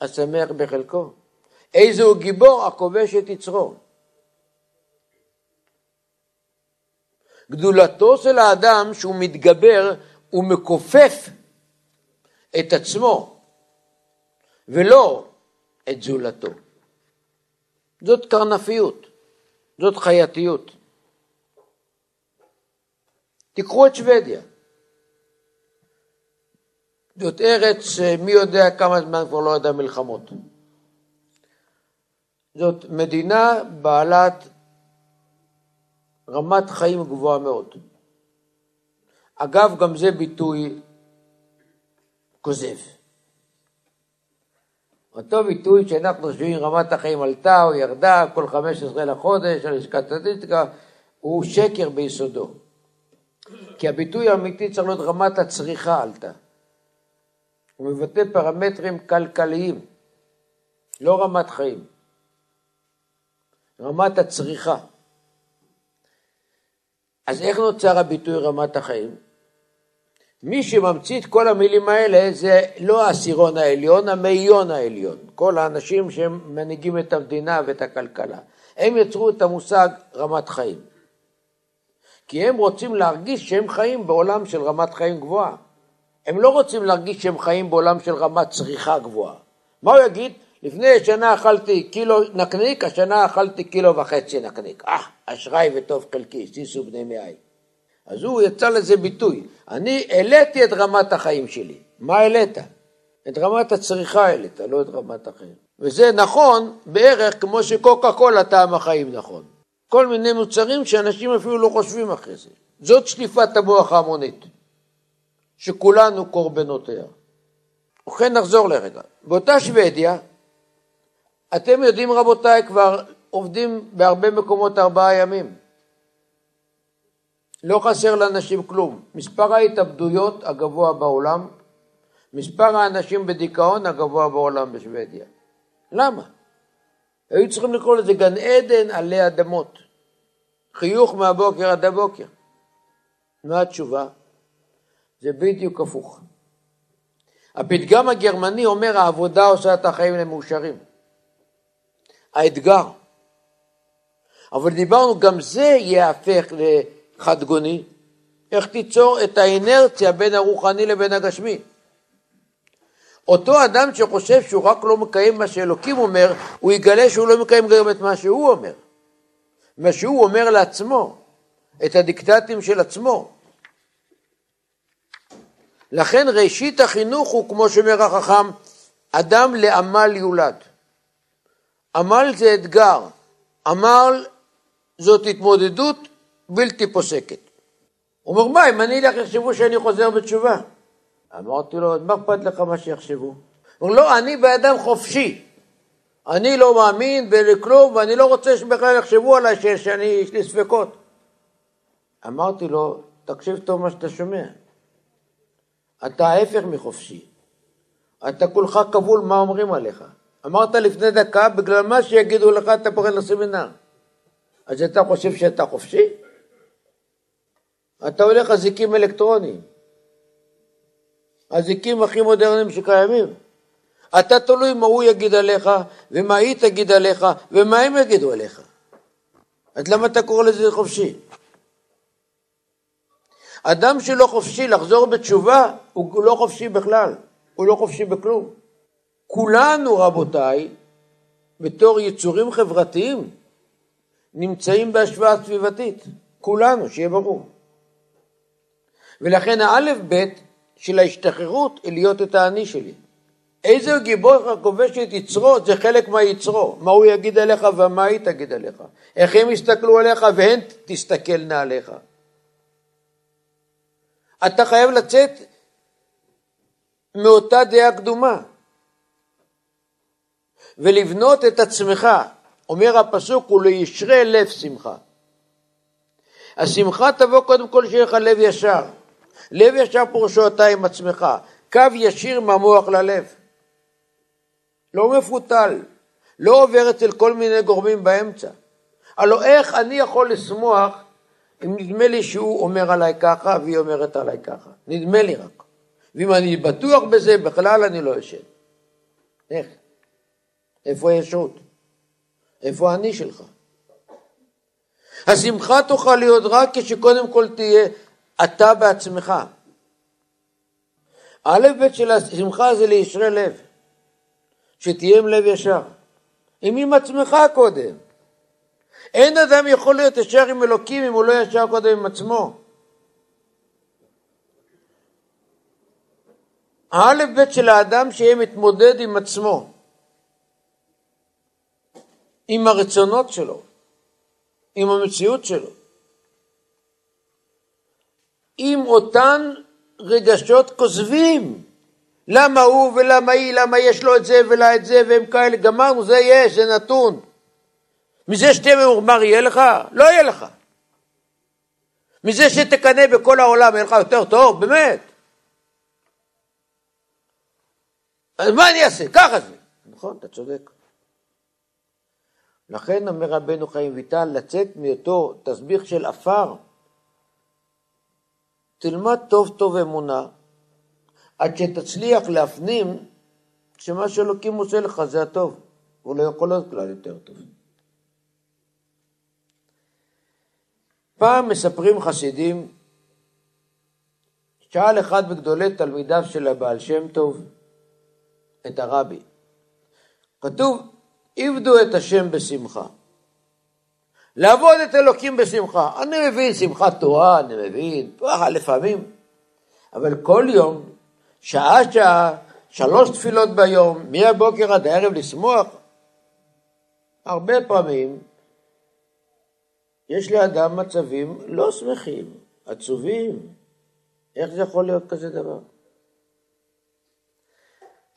השמח בחלקו, איזה הוא גיבור הכובש את יצרו. גדולתו של האדם שהוא מתגבר, הוא מכופף את עצמו, ולא את זולתו. זאת קרנפיות, זאת חייתיות. תיקחו את שוודיה. זאת ארץ שמי יודע כמה זמן כבר לא ידעה מלחמות. זאת מדינה בעלת רמת חיים גבוהה מאוד. אגב, גם זה ביטוי כוזב. אותו ביטוי שאנחנו חושבים רמת החיים עלתה או ירדה כל 15 לחודש על לשכת סטטיסטיקה, הוא שקר ביסודו. כי הביטוי האמיתי צריך להיות רמת הצריכה עלתה. הוא מבטא פרמטרים כלכליים, לא רמת חיים, רמת הצריכה. אז איך נוצר הביטוי רמת החיים? מי שממציא את כל המילים האלה זה לא העשירון העליון, המאיון העליון, כל האנשים שהם מנהיגים את המדינה ואת הכלכלה. הם יצרו את המושג רמת חיים. כי הם רוצים להרגיש שהם חיים בעולם של רמת חיים גבוהה. הם לא רוצים להרגיש שהם חיים בעולם של רמת צריכה גבוהה. מה הוא יגיד? לפני שנה אכלתי קילו נקניק, השנה אכלתי קילו וחצי נקניק. אה, אשראי וטוב חלקי, סיסו בני מאי. אז הוא יצא לזה ביטוי. אני העליתי את רמת החיים שלי. מה העלית? את רמת הצריכה העלית, לא את רמת החיים. וזה נכון בערך כמו שקוקה קולה טעם החיים נכון. כל מיני מוצרים שאנשים אפילו לא חושבים אחרי זה. זאת שליפת המוח ההמונית, שכולנו קורבנותיה. ובכן נחזור לרגע. באותה שוודיה, אתם יודעים רבותיי, כבר עובדים בהרבה מקומות ארבעה ימים. לא חסר לאנשים כלום. מספר ההתאבדויות הגבוה בעולם, מספר האנשים בדיכאון הגבוה בעולם בשוודיה. למה? היו צריכים לקרוא לזה גן עדן עלי אדמות. חיוך מהבוקר עד הבוקר. מה התשובה? זה בדיוק הפוך. הפתגם הגרמני אומר העבודה עושה את החיים למאושרים. האתגר. אבל דיברנו, גם זה ייהפך לחד גוני. איך תיצור את האינרציה בין הרוחני לבין הגשמי. אותו אדם שחושב שהוא רק לא מקיים מה שאלוקים אומר, הוא יגלה שהוא לא מקיים גם את מה שהוא אומר. מה שהוא אומר לעצמו, את הדיקטטים של עצמו. לכן ראשית החינוך הוא, כמו שאומר החכם, אדם לעמל יולד. עמל זה אתגר, עמל זאת התמודדות בלתי פוסקת. הוא אומר, מה, אם אני אלך יחשבו שאני חוזר בתשובה? אמרתי לו, מה אכפת לך מה שיחשבו? הוא אומר, לא, אני באדם חופשי. אני לא מאמין בכלום, ואני לא רוצה שבכלל יחשבו עליי שאני, יש לי ספקות. אמרתי לו, תקשיב טוב מה שאתה שומע. אתה ההפך מחופשי. אתה כולך כבול מה אומרים עליך. אמרת לפני דקה, בגלל מה שיגידו לך אתה פוחד לסמינר. אז אתה חושב שאתה חופשי? אתה הולך אזיקים אלקטרוניים. אזיקים הכי מודרניים שקיימים. אתה תלוי מה הוא יגיד עליך, ומה היא תגיד עליך, ומה הם יגידו עליך. אז למה אתה קורא לזה חופשי? אדם שלא חופשי לחזור בתשובה, הוא לא חופשי בכלל, הוא לא חופשי בכלום. כולנו, רבותיי, בתור יצורים חברתיים, נמצאים בהשוואה סביבתית. כולנו, שיהיה ברור. ולכן האלף בית של ההשתחררות היא להיות את האני שלי. איזה גיבור כובש את יצרו, זה חלק מהיצרו. מה הוא יגיד עליך ומה היא תגיד עליך. איך הם יסתכלו עליך והן תסתכלנה עליך. אתה חייב לצאת מאותה דעה קדומה ולבנות את עצמך. אומר הפסוק, ולישרי לב שמחה. השמחה תבוא קודם כל שיהיה לך לב ישר. לב ישר פירושו אתה עם עצמך. קו ישיר מהמוח ללב. לא מפותל, לא עובר אצל כל מיני גורמים באמצע. הלוא איך אני יכול לשמוח נדמה לי שהוא אומר עליי ככה והיא אומרת עליי ככה? נדמה לי רק. ואם אני בטוח בזה, בכלל אני לא ישן. איך? איפה הישרות? איפה האני שלך? השמחה תוכל להיות רק כשקודם כל תהיה אתה בעצמך. א' ב' של השמחה זה לישרי לב. שתהיה עם לב ישר. עם עם עצמך קודם. אין אדם יכול להיות ישר עם אלוקים אם הוא לא ישר קודם עם עצמו. האלף בית של האדם שיהיה מתמודד עם עצמו, עם הרצונות שלו, עם המציאות שלו, עם אותן רגשות כוזבים למה הוא ולמה היא, למה יש לו את זה ולה את זה והם כאלה, גמרנו, זה יש, זה נתון. מזה שתהיה ממורמר יהיה לך? לא יהיה לך. מזה שתקנא בכל העולם יהיה לך יותר טוב, באמת. אז מה אני אעשה? ככה זה. נכון, אתה צודק. לכן אומר רבנו חיים ויטל, לצאת מאותו תסביך של עפר, תלמד טוב טוב אמונה, עד שתצליח להפנים שמה שאלוקים עושה לך זה הטוב, הוא לא יכול להיות כלל יותר טוב. פעם מספרים חסידים, שאל אחד מגדולי תלמידיו של הבעל שם טוב את הרבי. כתוב, עבדו את השם בשמחה. לעבוד את אלוקים בשמחה. אני מבין שמחת תורה, אני מבין, ככה לפעמים, אבל כל יום, שעה-שעה, שלוש תפילות ביום, מהבוקר עד הערב לשמוח, הרבה פעמים יש לאדם מצבים לא שמחים, עצובים. איך זה יכול להיות כזה דבר?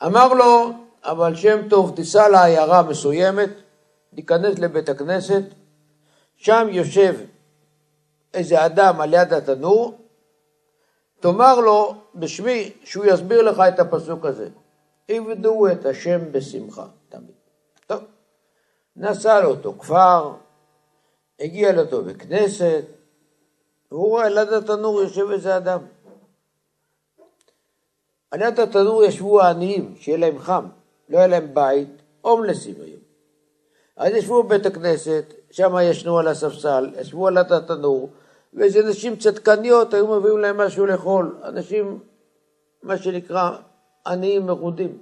אמר לו, אבל שם טוב, תיסע לעיירה מסוימת, תיכנס לבית הכנסת, שם יושב איזה אדם על יד התנור, תאמר לו בשמי שהוא יסביר לך את הפסוק הזה. עבדו את השם בשמחה, תמיד. טוב, נסע לאותו כפר, הגיע לאותו בית כנסת, והוא רואה על יד התנור יושב איזה אדם. על יד התנור ישבו העניים, שיהיה להם חם, לא היה להם בית, הומלסים היו. אז ישבו בבית הכנסת, שם ישנו על הספסל, ישבו על יד התנור, ואיזה נשים צדקניות היו מביאים להם משהו לאכול, אנשים, מה שנקרא, עניים מרודים.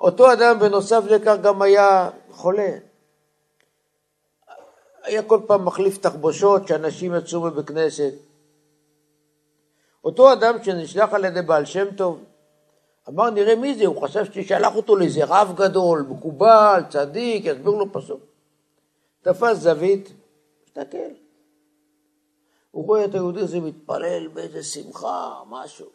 אותו אדם בנוסף לכך גם היה חולה. היה כל פעם מחליף תחבושות שאנשים יצאו מבית כנסת. אותו אדם שנשלח על ידי בעל שם טוב, אמר נראה מי זה, הוא חשב ששלח אותו לאיזה רב גדול, מקובל, צדיק, יסביר לו פסוק. תפס זווית, מסתכל. הוא רואה את היהודי הזה מתפלל באיזה שמחה, משהו.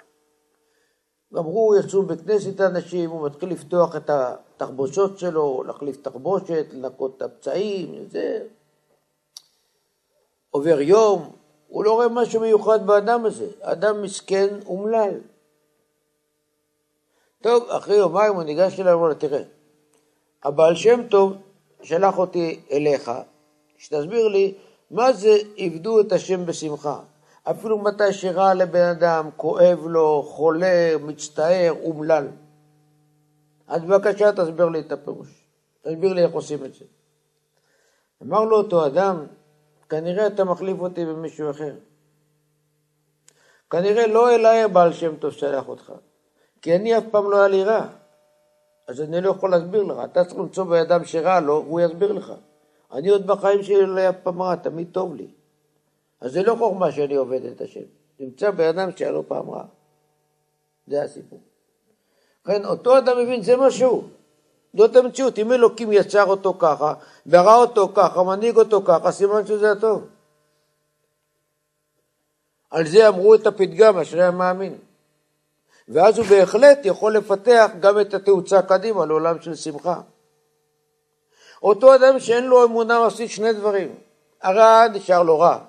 גמרו, יצאו בבית כנסת אנשים, הוא מתחיל לפתוח את התחבושות שלו, להחליף תחבושת, לנקות את הפצעים, זה. עובר יום, הוא לא רואה משהו מיוחד באדם הזה, אדם מסכן אומלל. טוב, אחרי יומיים הוא ניגש אליו ואומר לו, תראה, הבעל שם טוב שלח אותי אליך, שתסביר לי מה זה עבדו את השם בשמחה. אפילו מתי שרע לבן אדם, כואב לו, חולה, מצטער, אומלל. אז בבקשה תסביר לי את הפירוש. תסביר לי איך עושים את זה. אמר לו אותו אדם, כנראה אתה מחליף אותי במישהו אחר. כנראה לא אליי הבעל שם טוב שלח אותך, כי אני אף פעם לא היה לי רע. אז אני לא יכול להסביר לך. אתה צריך למצוא באדם שרע לו, הוא יסביר לך. אני עוד בחיים שלי לא היה פעם רע, תמיד טוב לי. אז זה לא חוכמה שאני עובד את השם. נמצא באדם שהיה לו פעם רע. זה הסיפור. לכן אותו אדם מבין, זה מה שהוא. זאת המציאות. אם אלוקים יצר אותו ככה, ברא אותו ככה, מנהיג אותו ככה, סימן שזה הטוב. על זה אמרו את הפתגם, אשרי המאמין. ואז הוא בהחלט יכול לפתח גם את התאוצה קדימה לעולם של שמחה. אותו אדם שאין לו אמונה עושה שני דברים. הרע נשאר לו רע.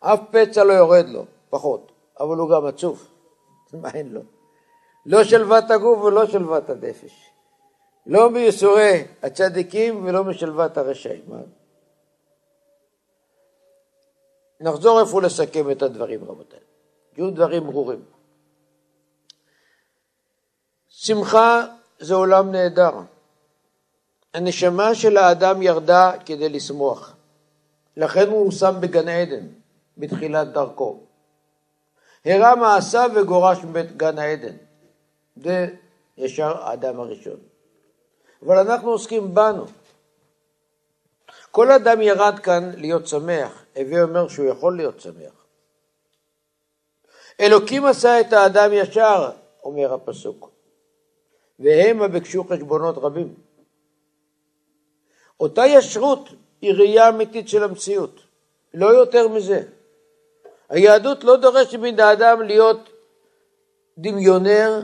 אף פצע לא יורד לו, פחות, אבל הוא גם עצוב. מה אין לו? לא שלוות הגוף ולא שלוות הנפש. לא מייסורי הצדיקים ולא משלוות הרשעים. נחזור איפה לסכם את הדברים, רבותיי. יהיו דברים ברורים. שמחה זה עולם נהדר. הנשמה של האדם ירדה כדי לשמוח. לכן הוא שם בגן עדן בתחילת דרכו. הראה מעשיו וגורש מבית גן העדן. זה ישר האדם הראשון. אבל אנחנו עוסקים בנו. כל אדם ירד כאן להיות שמח, הווה אומר שהוא יכול להיות שמח. אלוקים עשה את האדם ישר, אומר הפסוק, והמה ביקשו חשבונות רבים. אותה ישרות היא ראייה אמיתית של המציאות, לא יותר מזה. היהדות לא דורשת מן האדם להיות דמיונר,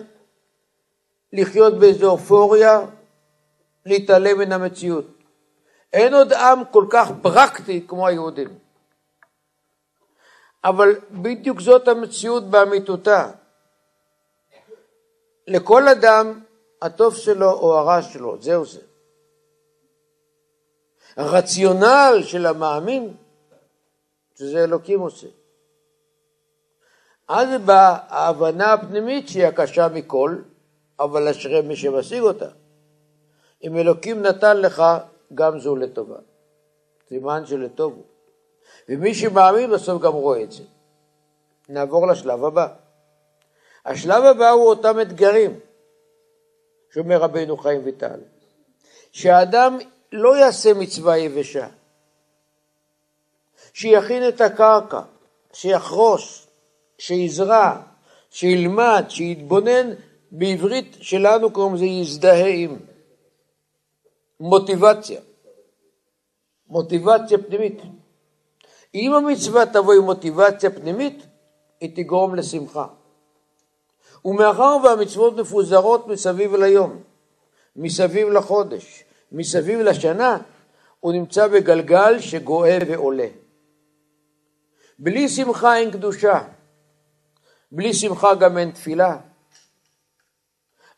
לחיות באיזו אופוריה, להתעלם מן המציאות. אין עוד עם כל כך פרקטי כמו היהודים. אבל בדיוק זאת המציאות באמיתותה. לכל אדם הטוב שלו או הרע שלו, זהו זה. הרציונל של המאמין, שזה אלוקים עושה. אז באה ההבנה הפנימית שהיא הקשה מכל, אבל אשרי מי שמשיג אותה. אם אלוקים נתן לך, גם זו לטובה. סימן שלטוב הוא. ומי שמאמין בסוף גם רואה את זה. נעבור לשלב הבא. השלב הבא הוא אותם אתגרים, שאומר רבינו חיים ויטל, שהאדם לא יעשה מצווה יבשה, שיכין את הקרקע, שיחרוש, שיזרע, שילמד, שיתבונן, בעברית שלנו קוראים לזה יזדהה עם. מוטיבציה. מוטיבציה פנימית. אם המצווה תבוא עם מוטיבציה פנימית, היא תגרום לשמחה. ומאחר והמצוות מפוזרות מסביב ליום, מסביב לחודש, מסביב לשנה, הוא נמצא בגלגל שגואה ועולה. בלי שמחה אין קדושה, בלי שמחה גם אין תפילה.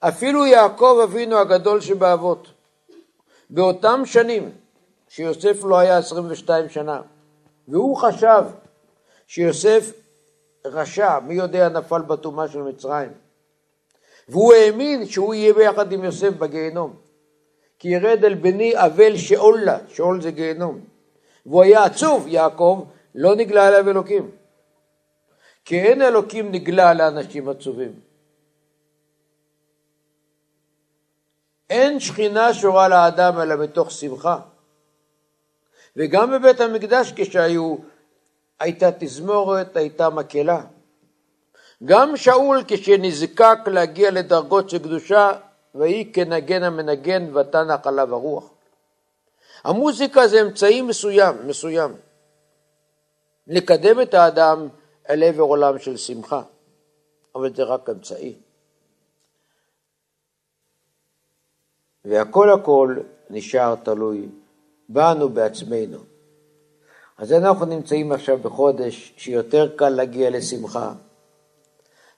אפילו יעקב אבינו הגדול שבאבות, באותם שנים שיוסף לא היה 22 שנה, והוא חשב שיוסף רשע, מי יודע נפל בטומאה של מצרים. והוא האמין שהוא יהיה ביחד עם יוסף בגיהנום. כי ירד אל בני אבל שאול לה, שאול זה גיהנום. והוא היה עצוב, יעקב, לא נגלה אליו אלוקים. כי אין אלוקים נגלה לאנשים עצובים. אין שכינה שורה לאדם אלא מתוך שמחה. וגם בבית המקדש כשהיו, הייתה תזמורת, הייתה מקהלה. גם שאול כשנזקק להגיע לדרגות של קדושה, ויהי כנגן המנגן ותנח עליו הרוח. המוזיקה זה אמצעי מסוים, מסוים, לקדם את האדם אל עבר עולם של שמחה, אבל זה רק אמצעי. והכל הכל נשאר תלוי בנו בעצמנו. אז אנחנו נמצאים עכשיו בחודש שיותר קל להגיע לשמחה,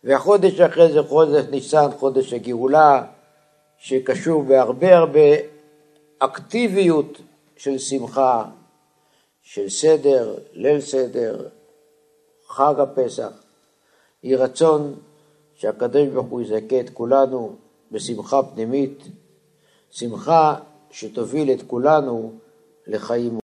והחודש אחרי זה חודש ניסן, חודש הגאולה, שקשור בהרבה הרבה אקטיביות של שמחה, של סדר, ליל סדר, חג הפסח. יהי רצון שהקדוש ברוך הוא יזכה את כולנו בשמחה פנימית, שמחה שתוביל את כולנו לחיים